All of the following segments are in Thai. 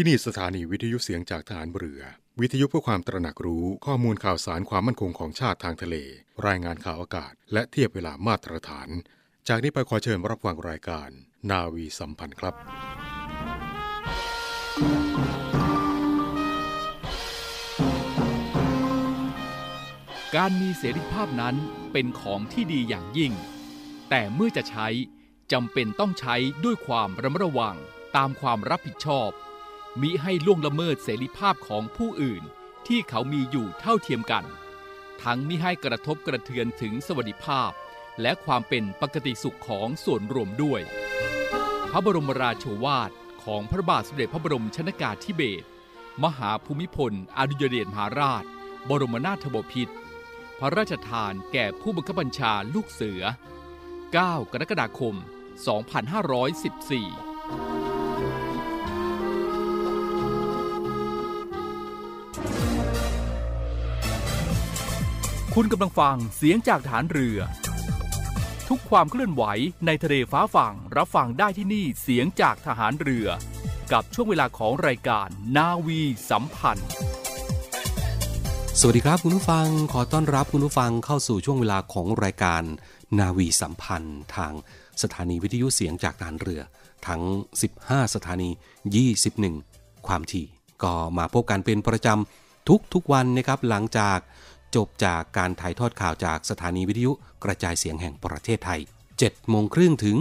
ที่นี่สถานีวิทยุเสียงจากฐานเรือ วิทยุเพื่อความตระหนักรู้ข้อมูลข่าวสารความมั่นคงของชาติทางทะเล รายงานข่าวอากาศ และเทียบเวลามาตรฐาน จากนี้ไปขอเชิญรับฟังรายการ นาวีสัมพันธ์ครับ การมีเสรีภาพนั้นเป็นของที่ดีอย่างยิ่ง แต่เมื่อจะใช้จำเป็นต้องใช้ด้วยความระมัดระวังตามความรับผิดชอบ มิให้ล่วงละเมิดเสรีภาพของผู้อื่นที่เขามีอยู่เท่าเทียมกัน ทั้งมิให้กระทบกระเทือนถึงสวัสดิภาพ และความเป็นปกติสุขของส่วนรวมด้วย พระบรมราโชวาทของพระบาทสมเด็จพระบรมชนากาธิเบศรมหาภูมิพลอดุยเดชมหาราช บรมนาถบพิตรพระราชทานแก่ผู้บังคับบัญชาลูกเสือ 9 กรกฎาคม 2514 คุณกำลังฟังเสียงจากฐานเรือ ทุกความเคลื่อนไหวในทะเลฟ้าฝั่งรับฟังได้ที่นี่เสียงจากทหารเรือ กับช่วงเวลาของรายการนาวีสัมพันธ์ สวัสดีครับคุณผู้ฟังขอต้อนรับคุณผู้ฟังเข้าสู่ช่วงเวลาของรายการนาวีสัมพันธ์ ทางสถานีวิทยุเสียงจากฐานเรือ ทั้ง 15 สถานี 21 ความถี่ ก็มาพบกันเป็นประจำทุกทุกวันนะครับหลังจาก จบจากการถ่ายทอดข่าวจากสถานีวิทยุกระจายเสียงแห่งประเทศไทย 7 โมงครึ่งถึง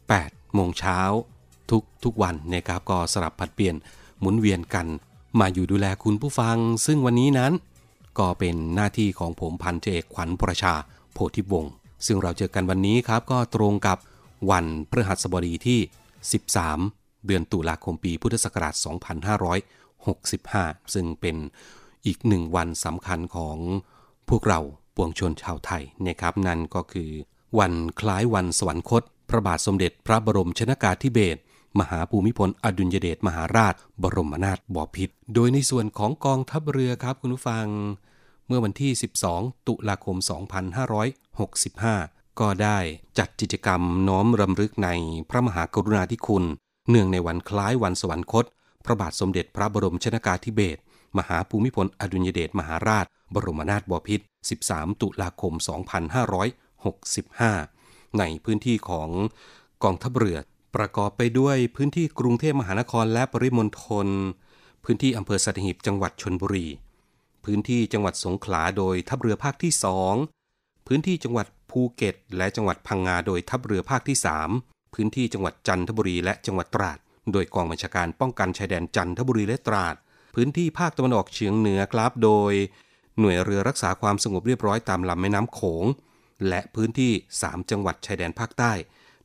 8 โมงเช้า ทุกทุกวันนะครับก็สลับผัดเปลี่ยนหมุนเวียนกัน มาอยู่ดูแลคุณผู้ฟัง ซึ่งวันนี้นั้น ก็เป็นหน้าที่ของผมพันเจเอกขวัญประชาโพธิวงศ์ซึ่งเราเจอกันวันนี้ครับก็ตรงกับวันพฤหัสบดีที่ 13 เดือนตุลาคมปีพุทธศักราช 2565 ซึ่งเป็น อีกหนึ่งวันสำคัญของพวกเราปวงชนชาวไทยนะครับ นั่นก็คือ วันคล้ายวันสวรรคต พระบาทสมเด็จพระบรมชนากาธิเบศรมหาภูมิพลอดุลยเดชมหาราช บรมนาถบพิตรโดยในส่วนของกองทัพเรือครับคุณผู้ฟัง เมื่อวันที่ 12 ตุลาคม 2565 ก็ได้จัดกิจกรรมน้อมรำลึกในพระมหากรุณาธิคุณ เนื่องในวันคล้ายวันสวรรคต พระบาทสมเด็จพระบรมชนากาธิเบศร มหาภูมิพลอดุลยเดชมหาราช บรมนาถบพิตร 13 ตุลาคม 2565 ในพื้นที่ของกองทัพเรือ ประกอบไปด้วยพื้นที่กรุงเทพมหานครและปริมณฑล พื้นที่อำเภอสัตหีบจังหวัดชนบุรี พื้นที่จังหวัดสงขลาโดยทัพเรือภาคที่2พื้นที่จังหวัดภูเก็ต และจังหวัดพังงาโดยทัพเรือภาคที่ 3 พื้นที่จังหวัดจันทบุรีและจังหวัดตราด โดยกองบัญชาการป้องกันชายแดนจันทบุรีและตราด พื้นที่ภาคตะวันออกเฉียงเหนือครับโดย หน่วยเรือรักษาความสงบเรียบร้อยตามลำแม่น้ำโขง และพื้นที่ 3 จังหวัดชายแดนภาคใต้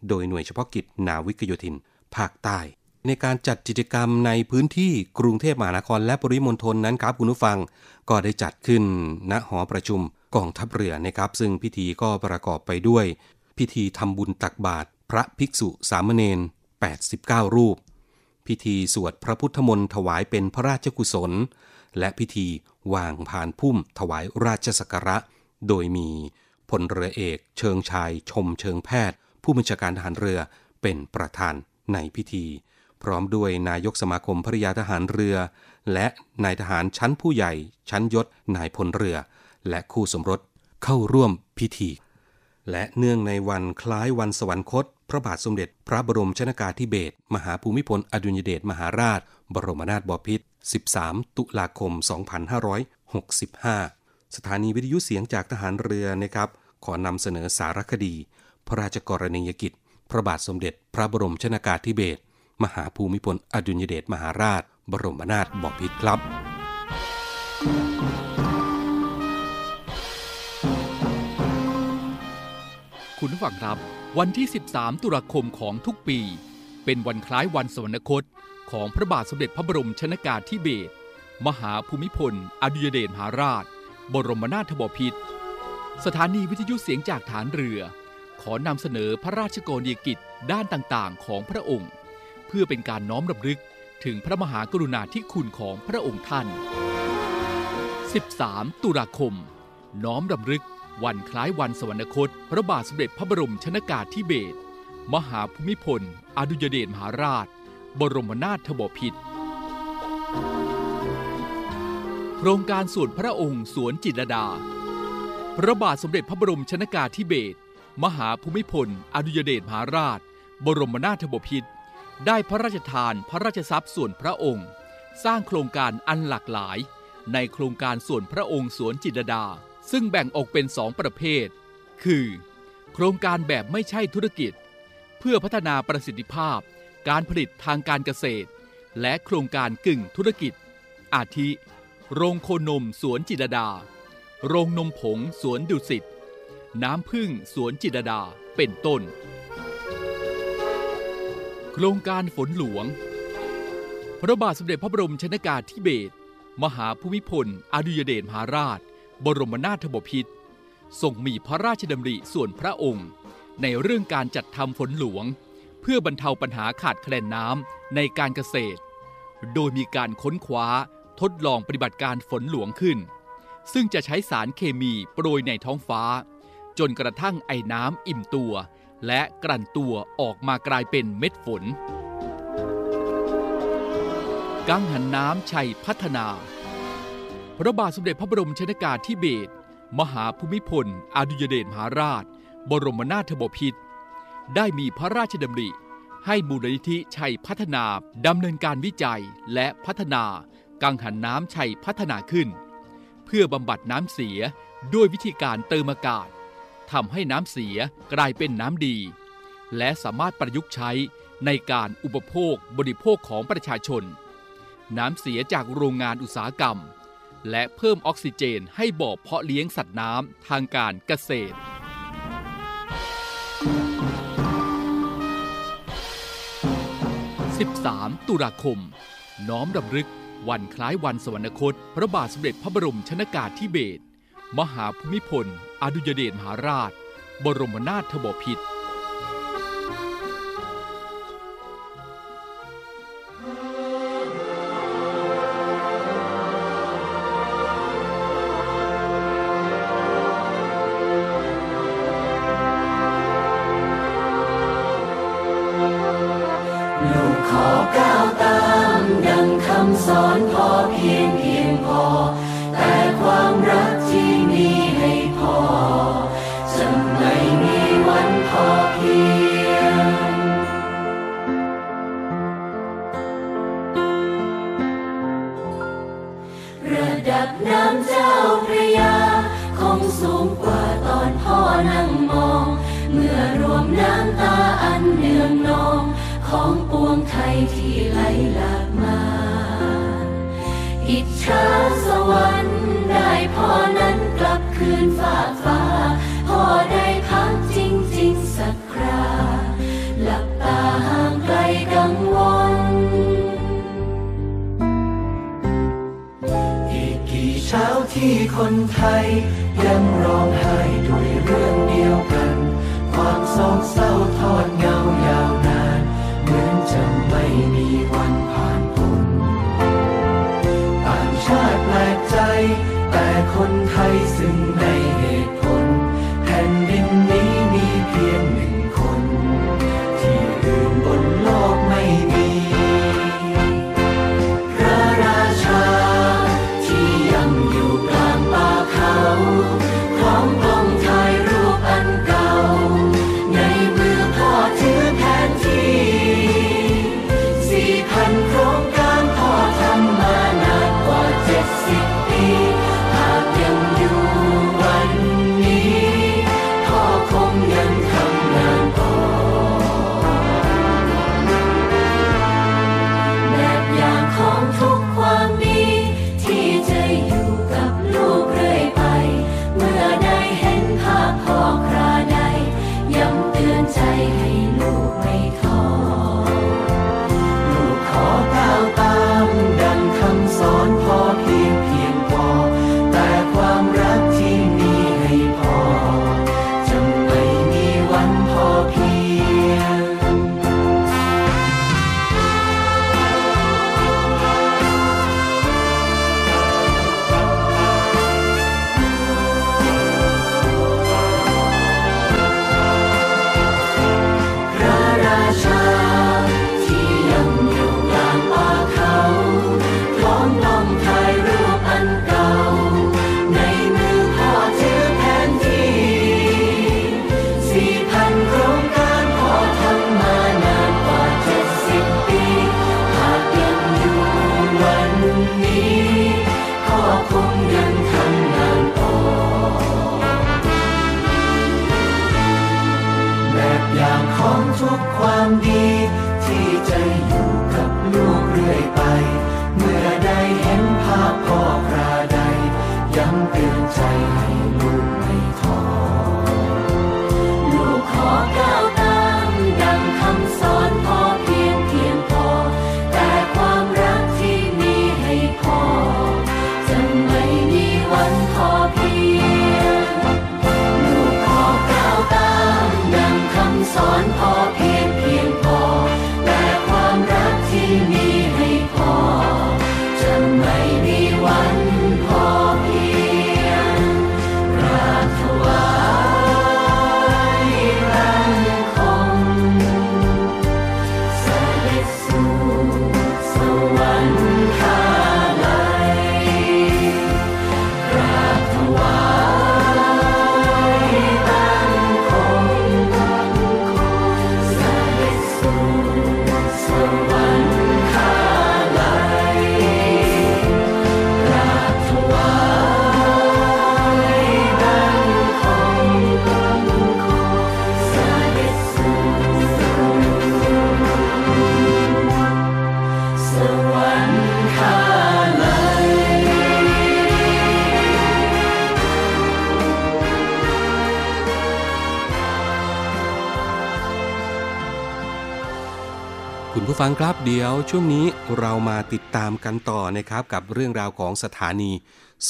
โดยหน่วยเฉพาะกิจนาวิกโยธิน ภาคใต้ ในการจัดกิจกรรมในพื้นที่กรุงเทพมหานครและปริมณฑลนั้นครับคุณผู้ฟัง ก็ได้จัดขึ้นณหอประชุมกองทัพเรือนะครับ ซึ่งพิธีก็ประกอบไปด้วย พิธีทำบุญตักบาตรพระภิกษุสามเณร89 รูป พิธีสวดพระพุทธมนต์ถวายเป็นพระราชกุศล และพิธีวางผ่านพุ่มถวายราชสักการะ โดยมีพลเรือเอกเชิงชายชมเชิงแพทย์ ผู้บัญชาการทหารเรือเป็นประธานในพิธี พร้อมด้วยนายกสมาคมภริยาทหารเรือ และนายทหารชั้นผู้ใหญ่ ชั้นยศนายพลเรือ และคู่สมรสเข้าร่วมพิธี และเนื่องในวันคล้ายวันสวรรคต ระบาทสมเด็จ พระบรมชนากาธิเบศรมหาภูมิพลอดุลยเดชมหาราช บรมนาถบพิตร 13 ตุลาคม 2565 สถานีวิทยุเสียงจากทหารเรือนะครับ ขอนำเสนอสารคดี พระราชกรณียกิจ พระบาทสมเด็จ พระบรมชนากาธิเบศรมหาภูมิพลอดุลยเดชมหาราช บรมนาถบพิตรครับ คุณผู้ฟังครับ วันที่ 13 ตุลาคมของทุกปี เป็นวันคล้ายวันสวรรคต ของพระบาทสมเด็จพระบรมชนากาธิเบศรมหาภูมิพล อดุยเดชมหาราช บรมนาถบพิตรสถานีวิทยุเสียงจากฐานเรือ ขอนำเสนอพระราชกรณียกิจด้านต่างๆ ของพระองค์ เพื่อเป็นการน้อมรำลึกถึงพระมหากรุณาธิคุณของพระองค์ท่าน 13 ตุลาคม น้อมรำลึก วันคล้ายวันสวรรคต พระบาทสมเด็จพระบรมชนากาธิเบศรมหาภูมิพล อดุยเดชมหาราช บรมนาถบพิตรโครงการส่วนพระองค์สวนจิตรดา พระบาทสมเด็จพระบรมชนากาธิเบศรมหาภูมิพล อดุยเดชมหาราช บรมนาถบพิตรได้พระราชทานพระราชทรัพย์ส่วนพระองค์ สร้างโครงการอันหลากหลาย ในโครงการส่วนพระองค์สวนจิตรดา ซึ่งแบ่งออกเป็นสองประเภท คือ โครงการแบบไม่ใช่ธุรกิจ เพื่อพัฒนาประสิทธิภาพ การผลิตทางการเกษตร และโครงการกึ่งธุรกิจ อาทิ โรงโคนมสวนจิตรดา โรงนมผงสวนดุสิต น้ำพึ่งสวนจิตรดาเป็นต้น โครงการฝนหลวง พระบาทสมเด็จพระบรมชนากาธิเบศรมหาภูมิพลอดุยเดชมหาราช บรมนาถบพิตรทรงมีพระราชดำริส่วนพระองค์ ในเรื่องการจัดทำฝนหลวง เพื่อบรรเทาปัญหาขาดแคลนน้ำในการเกษตร โดยมีการค้นคว้าทดลองปฏิบัติการฝนหลวงขึ้น ซึ่งจะใช้สารเคมีโปรยในท้องฟ้า จนกระทั่งไอ้น้ำอิ่มตัว และกลั่นตัวออกมากลายเป็นเม็ดฝน กังหันน้ำชัยพัฒนา พระบาทสมเด็จพระบรมชนากาธิเบศรมหาภูมิพลอดุยเดชมหาราช บรมนาถบพิตรได้มีพระราชดำริ ให้มูลนิธิชัยพัฒนาดำเนินการวิจัยและพัฒนากังหันน้ำชัยพัฒนาขึ้น เพื่อบำบัดน้ำเสียด้วยวิธีการเติมอากาศทำให้น้ำเสียกลายเป็นน้ำดี และสามารถประยุกต์ใช้ในการอุปโภคบริโภคของประชาชน น้ำเสียจากโรงงานอุตสาหกรรม และเพิ่มออกซิเจนให้บ่อเพาะเลี้ยงสัตว์น้ำทางการเกษตร 13 ตุลาคม น้อมรำลึก วันคล้ายวันสวรรคต พระบาทสมเด็จพระบรมชนากาธิเบศรมหาภูมิพล อดุยเดชมหาราช บรมนาถบพิตร คนไทย ฟังครับเดี๋ยวช่วงนี้เรามาติดตามกันต่อนะครับกับเรื่องราวของสถานี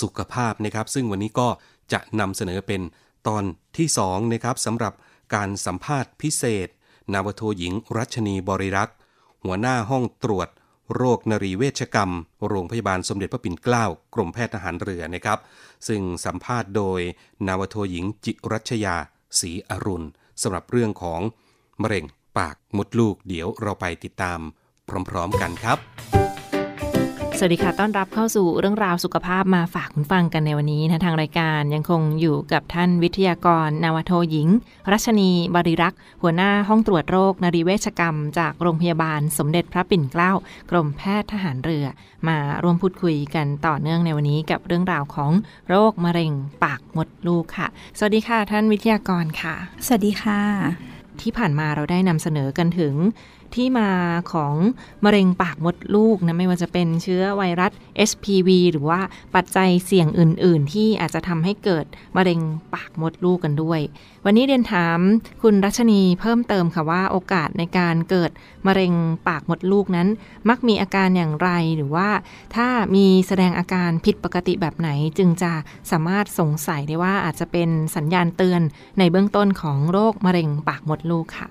สุขภาพนะครับ ซึ่งวันนี้ก็จะนำเสนอเป็นตอนที่2นะครับสำหรับการสัมภาษณ์พิเศษ นาวโทหญิงรัชนีบริรักษ์ หัวหน้าห้องตรวจ โรคนรีเวชกรรม โรงพยาบาลสมเด็จพระปิ่นเกล้ากรมแพทย์ทหารเรือนะครับ ซึ่งสัมภาษณ์โดยนาวโทหญิงจิรัชยาศรีอรุณสำหรับเรื่องของมะเร็ง ปากมดลูก เดี๋ยวเราไปติดตามพร้อมๆกันครับ สวัสดีค่ะ ต้อนรับเข้าสู่เรื่องราวสุขภาพมาฝากคุณฟังกันในวันนี้นะ ทางรายการยังคงอยู่กับท่านวิทยากร นาวโทหญิง รัชนีบริรักษ์ หัวหน้าห้องตรวจโรค นรีเวชกรรม จากโรงพยาบาลสมเด็จพระปิ่นเกล้า กรมแพทย์ทหารเรือ มาร่วมพูดคุยกันต่อเนื่องในวันนี้กับเรื่องราวของโรคมะเร็งปากมดลูกค่ะ สวัสดีค่ะ ท่านวิทยากรค่ะ สวัสดีค่ะ ที่ผ่านมาเราได้นำเสนอกันถึง ที่มาของมะเร็งปากมดลูกนะไม่ว่าจะเป็นเชื้อไวรัส HPV หรือว่าปัจจัยเสี่ยงอื่น ๆ ที่อาจจะทำให้เกิดมะเร็งปากมดลูกกันด้วย วันนี้เรียนถามคุณรัชนีเพิ่มเติมค่ะว่าโอกาสในการเกิดมะเร็งปากมดลูกนั้น มักมีอาการอย่างไรหรือว่า ถ้ามีแสดงอาการผิดปกติแบบไหนจึงจะสามารถสงสัยได้ว่าอาจจะเป็นสัญญาณเตือนในเบื้องต้นของโรคมะเร็งปากมดลูกค่ะ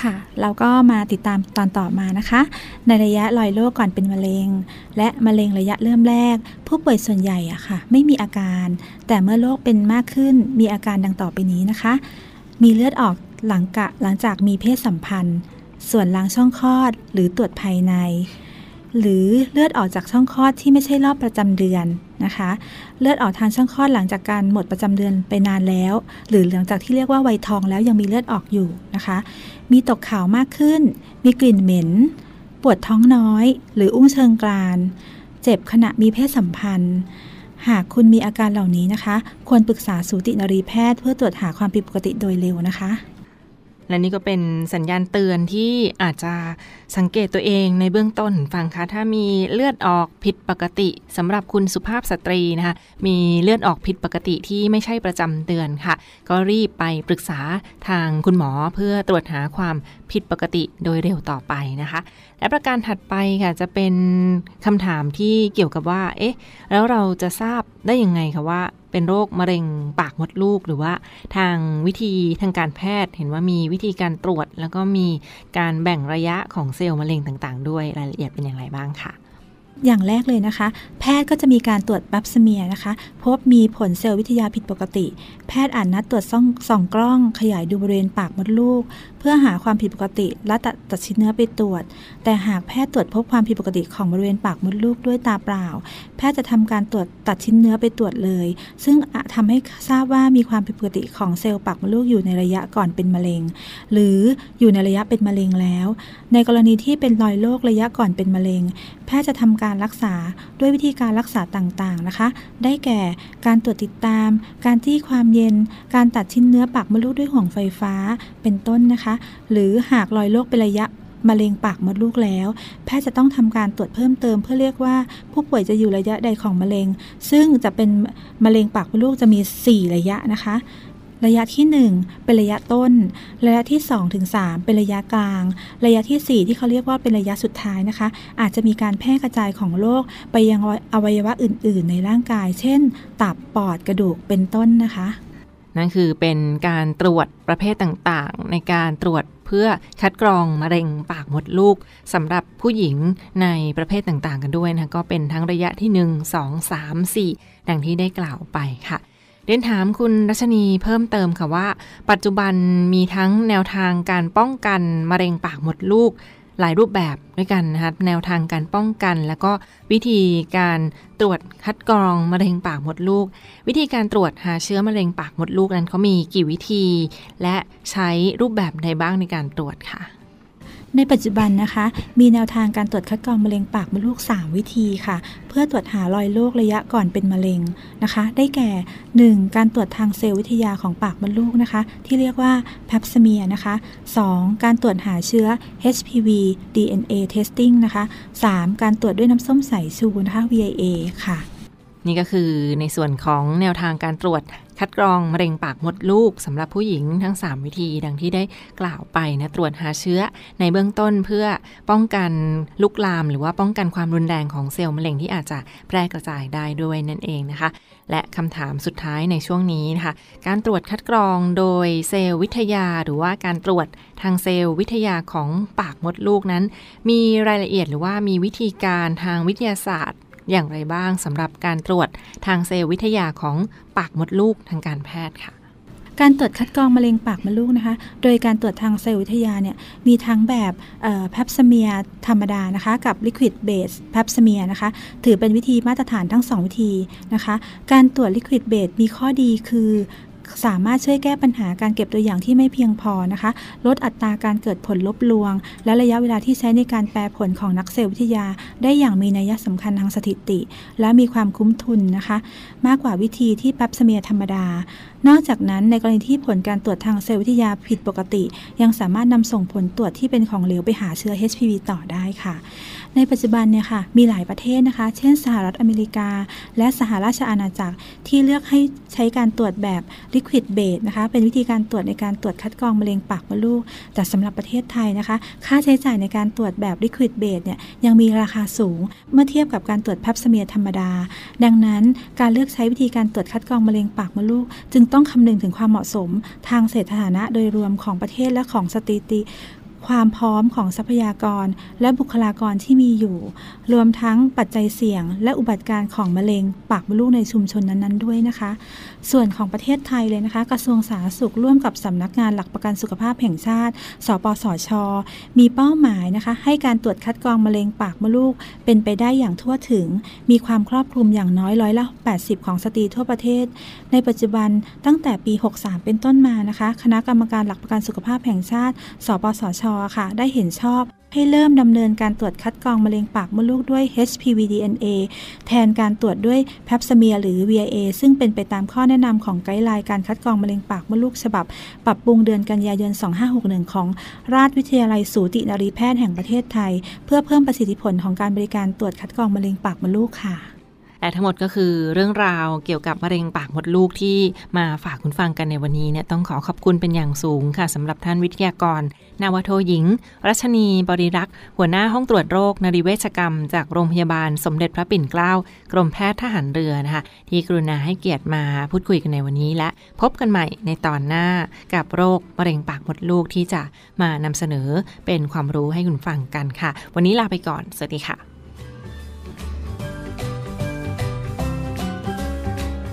ค่ะ เราก็มาติดตามตอนต่อมานะคะ ในระยะลอยโรคก่อนเป็นมะเร็ง และมะเร็งระยะเริ่มแรก ผู้ป่วยส่วนใหญ่อะค่ะ ไม่มีอาการ แต่เมื่อโรคเป็นมากขึ้นมีอาการดังต่อไปนี้นะคะ มีเลือดออกหลังกะหลังจากมีเพศสัมพันธ์ ส่วนล้างช่องคลอดหรือตรวจภายใน หรือเลือดออกจากช่องคลอดที่ไม่ใช่รอบประจำเดือน นะคะ เลือดออกทางช่องคลอดหลังจากการหมดประจำเดือนไปนานแล้ว หรือหลังจากที่เรียกว่าวัยทองแล้วยังมีเลือดออกอยู่นะคะ มีตกขาวมากขึ้น มีกลิ่นเหม็น ปวดท้องน้อย หรืออุ้งเชิงกราน เจ็บขณะมีเพศสัมพันธ์ หากคุณมีอาการเหล่านี้นะคะ ควรปรึกษาสูตินรีแพทย์เพื่อตรวจหาความผิดปกติโดยเร็วนะคะ และนี่ก็เป็นสัญญาณเตือนที่อาจจะสังเกตตัวเองในเบื้องต้นฟังคะถ้ามีเลือดออกผิดปกติสำหรับคุณสุภาพสตรีนะคะมีเลือดออกผิดปกติที่ไม่ใช่ประจำเดือนค่ะ ก็รีบไปปรึกษาทางคุณหมอเพื่อตรวจหาความผิดปกติโดยเร็วต่อไปนะคะ และประการถัดไปค่ะจะเป็นคำถามที่เกี่ยวกับว่า เอ๊ะ แล้วเราจะทราบได้ยังไงคะว่า เป็นโรคมะเร็งปากมดลูก หรือว่าทางวิธีทางการแพทย์ เห็นว่ามีวิธีการตรวจ แล้วก็มีการแบ่งระยะของเซลล์มะเร็งต่างๆ ด้วยรายละเอียดเป็นอย่างไรบ้างค่ะอย่างแรกเลยนะคะ แพทย์ก็จะมีการตรวจบับสเมียนะคะ พบมีผลเซลล์วิทยาผิดปกติ แพทย์อ่านนัดตรวจส่องส่องกล้อง ขยายดูบริเวณปากมดลูก เพื่อหาความผิดปกติและตัดตัดชิ้นเนื้อไปตรวจ แต่หากแพทย์ตรวจพบความผิดปกติของบริเวณปากมดลูกด้วยตาเปล่า แพทย์จะทำการตรวจตัดชิ้นเนื้อไปตรวจเลย ซึ่งทำให้ทราบว่ามีความผิดปกติของเซลล์ปากมดลูกอยู่ในระยะก่อนเป็นมะเร็ง หรืออยู่ในระยะเป็นมะเร็งแล้ว ในกรณีที่เป็นรอยโรคระยะก่อนเป็นมะเร็ง แพทย์จะทำการรักษาด้วยวิธีการรักษาต่างๆนะคะ ได้แก่การตรวจติดตาม การที่ความเย็น การตัดชิ้นเนื้อปากมดลูกด้วยห่วงไฟฟ้า เป็นต้นนะคะ หรือหากรอยโรคเป็นระยะ มะเร็งปากมดลูกแล้ว แพทย์จะต้องทำการตรวจเพิ่มเติม เพื่อเรียกว่าผู้ป่วยจะอยู่ระยะใดของมะเร็ง ซึ่งจะเป็นมะเร็งปากมดลูกจะมี 4 ระยะนะคะ ระยะที่ 1 เป็นระยะต้น ระยะที่2ถึง3เป็นระยะกลาง ระยะทีสี่ 4 ที่เขาเรียกว่าเป็นระยะสุดท้ายนะคะ อาจจะมีการแพร่กระจายของโรคไปยังอวัยวะอื่น ๆ ในร่างกาย เช่น ตับปอดกระดูกเป็นต้นนะคะนั่นคือเป็นการตรวจประเภทต่างๆ ในการตรวจ พื่อคัดกรองมะเร็งปากมดลูกสำหรับผู้หญิงในประเภทต่างๆ กันด้วยนะก็เป็นทั้งระยะที่ 1 2 3 4 ดังที่ได้กล่าวไปค่ะเรียนถามคุณรัชนีเพิ่มเติมค่ะว่า ปัจจุบันมีทั้งแนวทางการป้องกันมะเร็งปากมดลูก หลายรูปแบบด้วยกันนะคะแนวทางการป้องกัน แล้วก็วิธีการตรวจคัดกรองมะเร็งปากมดลูก วิธีการตรวจหาเชื้อมะเร็งปากมดลูกนั้นเขามีกี่วิธี และใช้รูปแบบใดบ้างในการตรวจค่ะ ในปัจจุบันนะคะ มีแนวทางการตรวจคัดกรองมะเร็งปากมดลูก 3 วิธีค่ะ เพื่อตรวจหารอยโรคระยะก่อนเป็นมะเร็งนะคะ ได้แก่ 1. การตรวจทางเซลล์วิทยาของปากมดลูกนะคะ ที่เรียกว่าแพปสเมียนะคะ 2. การตรวจหาเชื้อ HPV DNA testing นะคะ 3. การตรวจด้วยน้ำส้มสายชูนะคะ VIA ค่ะ นี่ก็คือในส่วนของแนวทางการตรวจคัดกรองมะเร็งปากมดลูกสำหรับผู้หญิงทั้ง 3 วิธีดังที่ได้กล่าวไปนะตรวจหาเชื้อในเบื้องต้นเพื่อป้องกันลุกลาม หรือว่าป้องกันความรุนแรงของเซลล์มะเร็งที่อาจจะแพร่กระจายได้ด้วยนั่นเองนะคะ และคำถามสุดท้ายในช่วงนี้นะคะการตรวจคัดกรองโดยเซลล์วิทยา หรือว่าการตรวจทางเซลล์วิทยาของปากมดลูกนั้น มีรายละเอียดหรือว่ามีวิธีการทางวิทยาศาสตร์ อย่างไรบ้างสำหรับการตรวจทางเซลล์วิทยาของปากมดลูกทางการแพทย์ค่ะการตรวจคัดกรองมะเร็งปากมดลูกนะคะ โดยการตรวจทางเซลล์วิทยาเนี่ยมีทั้งแบบแพปสเมียธรรมดานะคะ กับลิควิดเบสแพปสเมียนะคะ ถือเป็นวิธีมาตรฐานทั้ง 2 วิธีนะคะ การตรวจลิควิดเบสมีข้อดีคือ สามารถช่วยแก้ปัญหาการเก็บตัวอย่างที่ไม่เพียงพอนะคะ ลดอัตราการเกิดผลลบลวง และระยะเวลาที่ใช้ในการแปลผลของนักเซลล์วิทยา ได้อย่างมีนัยสำคัญทางสถิติ และมีความคุ้มทุนนะคะ มากกว่าวิธีที่แป๊บสเมียธรรมดา นอกจากนั้นในกรณีที่ผลการตรวจทางเซลล์วิทยาผิดปกติ ยังสามารถนำส่งผลตรวจที่เป็นของเหลวไปหาเชื้อ HPV ต่อได้ค่ะ ในปัจจุบันเนี่ยค่ะมีหลายประเทศนะคะ เช่นสหรัฐอเมริกา และสหราชอาณาจักรที่เลือกให้ใช้การตรวจแบบ liquid base นะคะ เป็นวิธีการตรวจในการตรวจคัดกรองมะเร็งปากมดลูก แต่สำหรับประเทศไทยนะคะ ค่าใช้จ่ายในการตรวจแบบ liquid base เนี่ยยังมีราคาสูง เมื่อเทียบกับการตรวจพับสเมียธรรมดา ดังนั้นการเลือกใช้วิธีการตรวจคัดกรองมะเร็งปากมดลูก จึงต้องคำนึงถึงความเหมาะสม ทางเศรษฐฐานะโดยรวมของประเทศและของสถิติ ความพร้อมของทรัพยากร และบุคลากรที่มีอยู่ รวมทั้งปัจจัยเสี่ยง และอุบัติการของมะเร็ง ปากมดลูกในชุมชนนั้นๆด้วยนะคะ ส่วนของประเทศไทยเลยนะคะ กระทรวงสาธารณสุขร่วมกับสำนักงานหลักประกันสุขภาพแห่งชาติ สปสช มีเป้าหมายนะคะ ให้การตรวจคัดกรองมะเร็งปากมดลูก เป็นไปได้อย่างทั่วถึง มีความครอบคลุมอย่างน้อยร้อยละ80 ของสตรีทั่วประเทศ ในปัจจุบันตั้งแต่ปี 63 เป็นต้นมานะคะ คณะกรรมการหลักประกันสุขภาพแห่งชาติ สปสชค่ะ ได้เห็นชอบให้เริ่มดำเนินการตรวจคัดกรองมะเร็งปากมดลูกด้วย HPV DNA แทนการตรวจด้วยแพปสเมียหรือ VIA ซึ่งเป็นไปตามข้อแนะนำของไกด์ไลน์การคัดกรองมะเร็งปากมดลูกฉบับ ปรับปรุงเดือนกันยายน 2561 ของราชวิทยาลัยสูตินรีแพทย์แห่งประเทศไทย เพื่อเพิ่มประสิทธิผลของการบริการตรวจคัดกรองมะเร็งปากมดลูกค่ะ และทั้งหมดก็คือเรื่องราวเกี่ยวกับมะเร็งปากมดลูกที่มาฝากคุณฟังกันในวันนี้เนี่ยต้องขอขอบคุณเป็นอย่างสูงค่ะสำหรับท่านวิทยากร นาวโทหญิง รัชนีบริรักษ์ หัวหน้าห้องตรวจโรคนริเวชกรรม จากโรงพยาบาลสมเด็จพระปิ่นเกล้ากรมแพทย์ทหารเรือนะคะที่กรุณาให้เกียรติมาพูดคุยกันในวันนี้ และพบกันใหม่ในตอนหน้ากับโรคมะเร็งปากมดลูกที่จะมานำเสนอเป็นความรู้ให้คุณฟังกันค่ะ วันนี้ลาไปก่อน สวัสดีค่ะ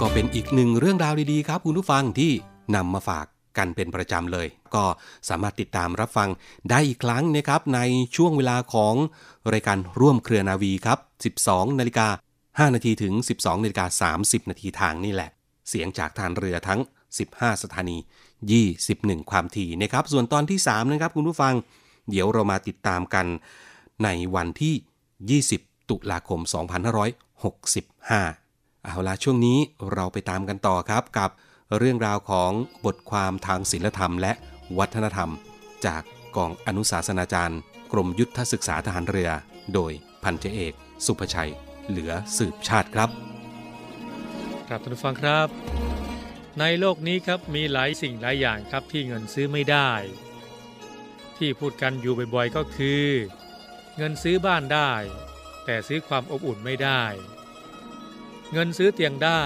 ก็เป็นอีกหนึ่งเรื่องราวดีๆครับคุณผู้ฟังที่นำมาฝากกันเป็นประจำเลย ก็สามารถติดตามรับฟังได้อีกครั้งนะครับในช่วงเวลาของรายการร่วมเครือนาวีครับ 12 นาฬิกา 5 นาทีถึง 12 นาฬิกา 30 นาทีทางนี่แหละ เสียงจากทานเรือทั้ง 15 สถานี 21 ความถี่นะครับ ส่วนตอนที่ 3 นะครับคุณผู้ฟัง เดี๋ยวเรามาติดตามกันในวันที่ 20 ตุลาคม 2565 เอาละช่วงนี้เราไปตามกันต่อครับกับเรื่องราวของบทความทางศิลธรรม และวัฒนธรรม จากกองอนุสาสนาจารย์ กรมยุทธศึกษาทหารเรือ โดยพันเจเอก สุภชัย เหลือสืบชาติครับครับท่านผู้ฟังครับ ในโลกนี้ครับมีหลายสิ่งหลายอย่างครับที่เงินซื้อไม่ได้ ที่พูดกันอยู่บ่อยๆก็คือ เงินซื้อบ้านได้ แต่ซื้อความอบอุ่นไม่ได้ เงินซื้อเตียงได้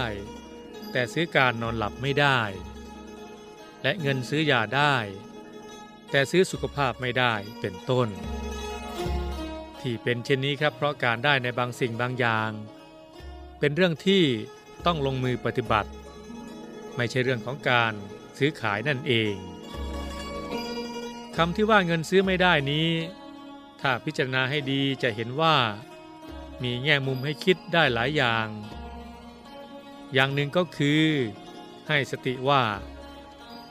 แต่ซื้อการนอนหลับไม่ได้ และเงินซื้อยาได้ แต่ซื้อสุขภาพไม่ได้เป็นต้น ที่เป็นเช่นนี้ครับเพราะการได้ในบางสิ่งบางอย่าง เป็นเรื่องที่ต้องลงมือปฏิบัติ ไม่ใช่เรื่องของการซื้อขายนั่นเองคำที่ว่าเงินซื้อไม่ได้นี้ ถ้าพิจารณาให้ดีจะเห็นว่า มีแง่มุมให้คิดได้หลายอย่าง อย่างหนึ่งก็คือ ให้สติว่า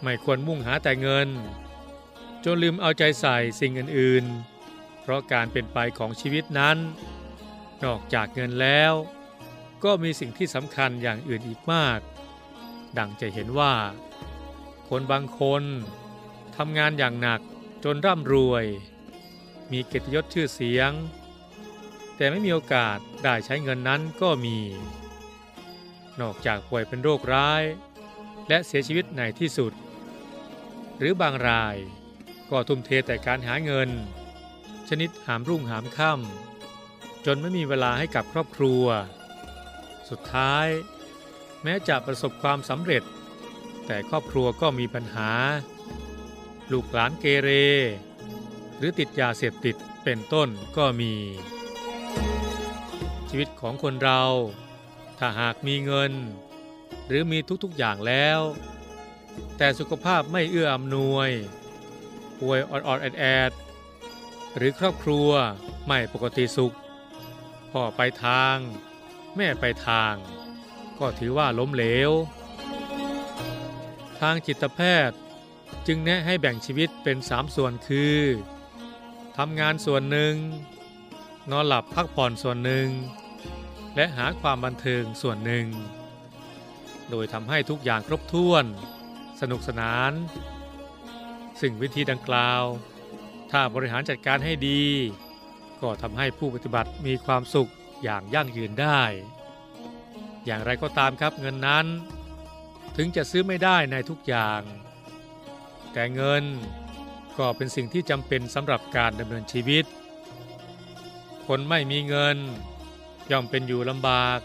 ไม่ควรมุ่งหาแต่เงิน จนลืมเอาใจใส่สิ่งอื่นๆ เพราะการเป็นไปของชีวิตนั้น นอกจากเงินแล้ว ก็มีสิ่งที่สำคัญอย่างอื่นอีกมาก ดังจะเห็นว่า คนบางคนทำงานอย่างหนักจนร่ำรวย มีเกียรติยศชื่อเสียง แต่ไม่มีโอกาสได้ใช้เงินนั้นก็มี นอกจากป่วยเป็นโรคร้าย และเสียชีวิตในที่สุด หรือบางรายก็ทุ่มเทแต่การหาเงิน ชนิดหามรุ่งหามค่ำจนไม่มีเวลาให้กับครอบครัว สุดท้าย แม้จะประสบความสำเร็จ แต่ครอบครัวก็มีปัญหา ลูกหลานเกเร หรือติดยาเสพติดเป็นต้นก็มี ชีวิตของคนเรา ถ้าหากมีเงิน หรือมีทุกๆอย่างแล้ว แต่สุขภาพไม่เอื้ออำนวย ป่วยออดๆแอดๆหรือครอบครัวไม่ปกติสุข พ่อไปทาง แม่ไปทาง ก็ถือว่าล้มเหลว ทางจิตแพทย์จึงแนะให้แบ่งชีวิตเป็นสามส่วนคือทำงานส่วนหนึ่ง นอนหลับพักผ่อนส่วนหนึ่ง และหาความบันเทิงส่วนหนึ่ง โดยทำให้ทุกอย่างครบถ้วน สนุกสนาน ซึ่งวิธีดังกล่าว ถ้าบริหารจัดการให้ดี ก็ทำให้ผู้ปฏิบัติมีความสุขอย่างยั่งยืนได้ อย่างไรก็ตามครับเงินนั้น ถึงจะซื้อไม่ได้ในทุกอย่าง แต่เงินก็เป็นสิ่งที่จำเป็นสำหรับการดำเนินชีวิต คนไม่มีเงิน ย่อมเป็นอยู่ลำบาก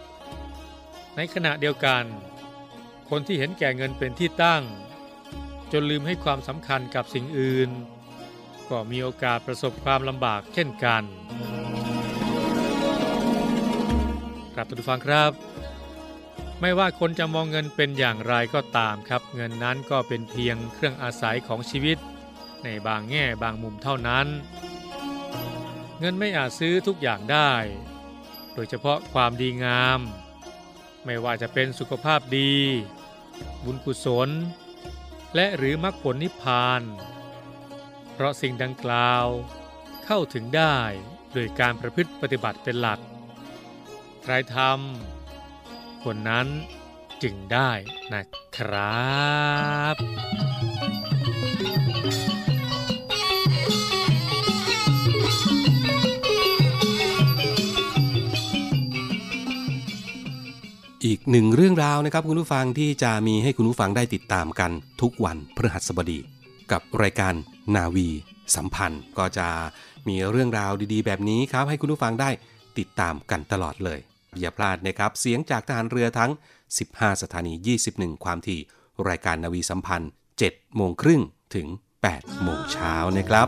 ในขณะเดียวกัน คนที่เห็นแก่เงินเป็นที่ตั้ง จนลืมให้ความสำคัญกับสิ่งอื่น ก็มีโอกาสประสบความลำบากเช่นกันครับท่านผู้ฟังครับ ไม่ว่าคนจะมองเงินเป็นอย่างไรก็ตามครับ เงินนั้นก็เป็นเพียงเครื่องอาศัยของชีวิต ในบางแง่บางมุมเท่านั้น เงินไม่อาจซื้อทุกอย่างได้ โดยเฉพาะความดีงาม ไม่ว่าจะเป็นสุขภาพดี บุญกุศล และหรือมรรคผลนิพพาน เพราะสิ่งดังกล่าวเข้าถึงได้โดยการประพฤติปฏิบัติเป็นหลัก ใครทำคนนั้นจึงได้นะครับ อีกหนึ่งเรื่องราวนะครับคุณผู้ฟังที่จะมีให้คุณผู้ฟังได้ติดตามกันทุกวันพฤหัสบดี กับรายการนาวีสัมพันธ์ ก็จะมีเรื่องราวดีๆ แบบนี้ครับ ให้คุณผู้ฟังได้ติดตามกันตลอดเลย อย่าพลาดนะครับ เสียงจากทหารเรือทั้ง 15 สถานี 21 ความถี่ รายการนาวีสัมพันธ์7โมงครึ่งถึง8โมงเช้านะครับ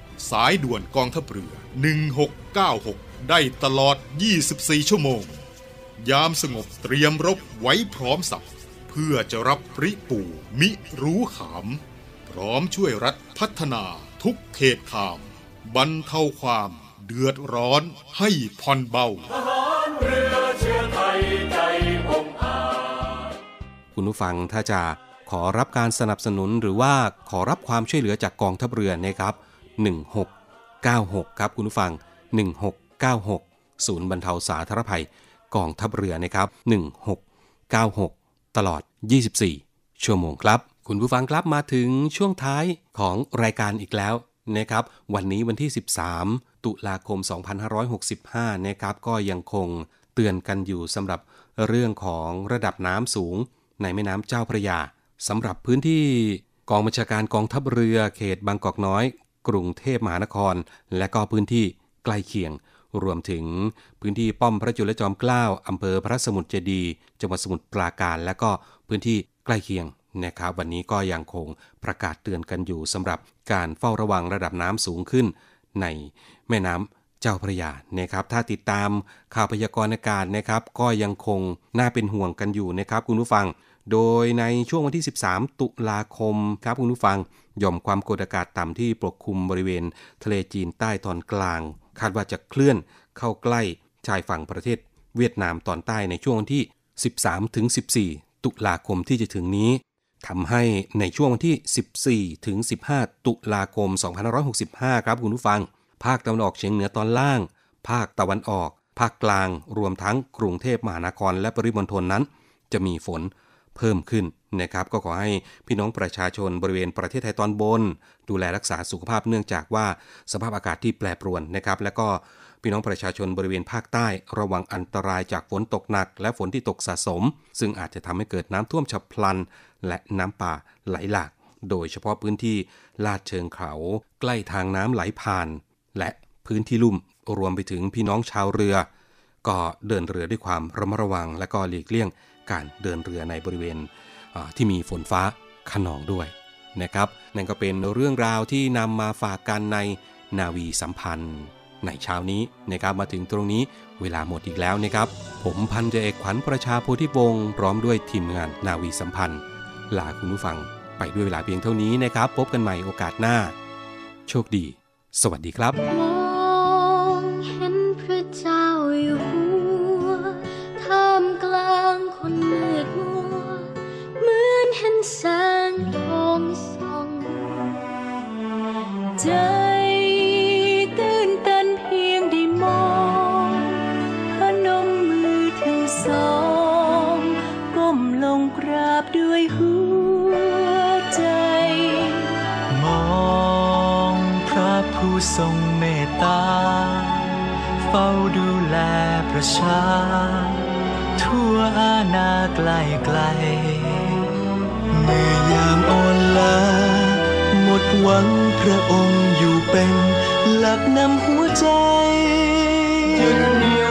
สายด่วนกองทัพเรือ 1696 ได้ตลอด 24 ชั่วโมง ยามสงบเตรียมรบไว้พร้อมสับเพื่อจะรับริปู่มิรู้ขาม พร้อมช่วยรัฐพัฒนาทุกเขตขาม บรรเทาความเดือดร้อนให้ผ่อนเบาคุณผู้ฟังถ้าจะขอรับการสนับสนุนหรือว่าขอรับความช่วยเหลือจากกองทัพเรือนะครับ 1696 ครับคุณผู้ฟัง 1696 ศูนย์บรรเทาสาธารณภัยกองทัพเรือนะครับ 1696 ตลอด 24 ชั่วโมงครับ คุณผู้ฟังครับมาถึงช่วงท้ายของรายการอีกแล้วนะครับวันนี้วันที่ 13 ตุลาคม 2565 นะครับก็ยังคงเตือนกันอยู่สำหรับเรื่องของระดับน้ำสูงในแม่น้ำเจ้าพระยาสำหรับพื้นที่กองบัญชาการกองทัพเรือเขตบางกอกน้อย กรุงเทพมหานคร และก็พื้นที่ใกล้เคียง รวมถึงพื้นที่ป้อมพระจุลจอมเกล้าอำเภอพระสมุทรเจดีจังหวัดสมุทรปราการ และก็พื้นที่ใกล้เคียงนะครับวันนี้ก็ยังคงประกาศเตือนกันอยู่สำหรับการเฝ้าระวังระดับน้ำสูงขึ้น ในแม่น้ำเจ้าพระยานะครับ ถ้าติดตามข่าวพยากรณ์อากาศนะครับ ก็ยังคงน่าเป็นห่วงกันอยู่นะครับคุณผู้ฟัง โดยในช่วงวันที่ 13 ตุลาคมครับคุณผู้ฟัง ย่อมความกดอากาศต่ำที่ปกคลุมบริเวณ ทะเลจีนใต้ตอนกลาง คาดว่าจะเคลื่อนเข้าใกล้ชายฝั่งประเทศ เวียดนามตอนใต้ในช่วงวันที่ 13ถึง14 ตุลาคมที่จะถึงนี้ทำให้ในช่วงวันที่ 14ถึง15 ตุลาคม 2565 ครับคุณผู้ฟัง ภาคตะวันออกเฉียงเหนือตอนล่าง ภาคตะวันออก ภาคกลาง รวมทั้งกรุงเทพมหานครและปริมณฑลนั้น จะมีฝน เพิ่มขึ้นนะครับก็ขอให้พี่น้องประชาชนบริเวณประเทศไทยตอนบน ดูแลรักษาสุขภาพเนื่องจากว่าสภาพอากาศที่แปรปรวนนะครับ และก็พี่น้องประชาชนบริเวณภาคใต้ระวังอันตรายจากฝนตกหนัก และฝนที่ตกสะสม ซึ่งอาจจะทำให้เกิดน้ำท่วมฉับพลัน และน้ำป่าไหลหลาก โดยเฉพาะพื้นที่ลาดเชิงเขา ใกล้ทางน้ำไหลผ่าน และพื้นที่ลุ่มรวมไปถึงพี่น้องชาวเรือ ก็เดินเรือด้วยความระมัดระวังและก็หลีกเลี่ยงการเดินเรือในบริเวณที่มีฝนฟ้าขนองด้วยนะครับนั่นก็เป็นเรื่องราวที่นำมาฝากกันในนาวีสัมพันธ์ในเช้านี้นะครับมาถึงตรงนี้เวลาหมดอีกแล้วนะครับ ผมพันเจเอกขวัญประชาโพธิวงศ์พร้อมด้วยทีมงานนาวีสัมพันธ์ ลาคุณผู้ฟังไปด้วยเวลาเพียงเท่านี้นะครับ พบกันใหม่โอกาสหน้า โชคดี สวัสดีครับ ทรงเมตตา เฝ้าดูแลประชา ทั่วอาณาไกลไกล เมื่อยามอ่อนล้าหมดหวังพระองค์อยู่เป็น หลักนำหัวใจยึดเหนี่ยว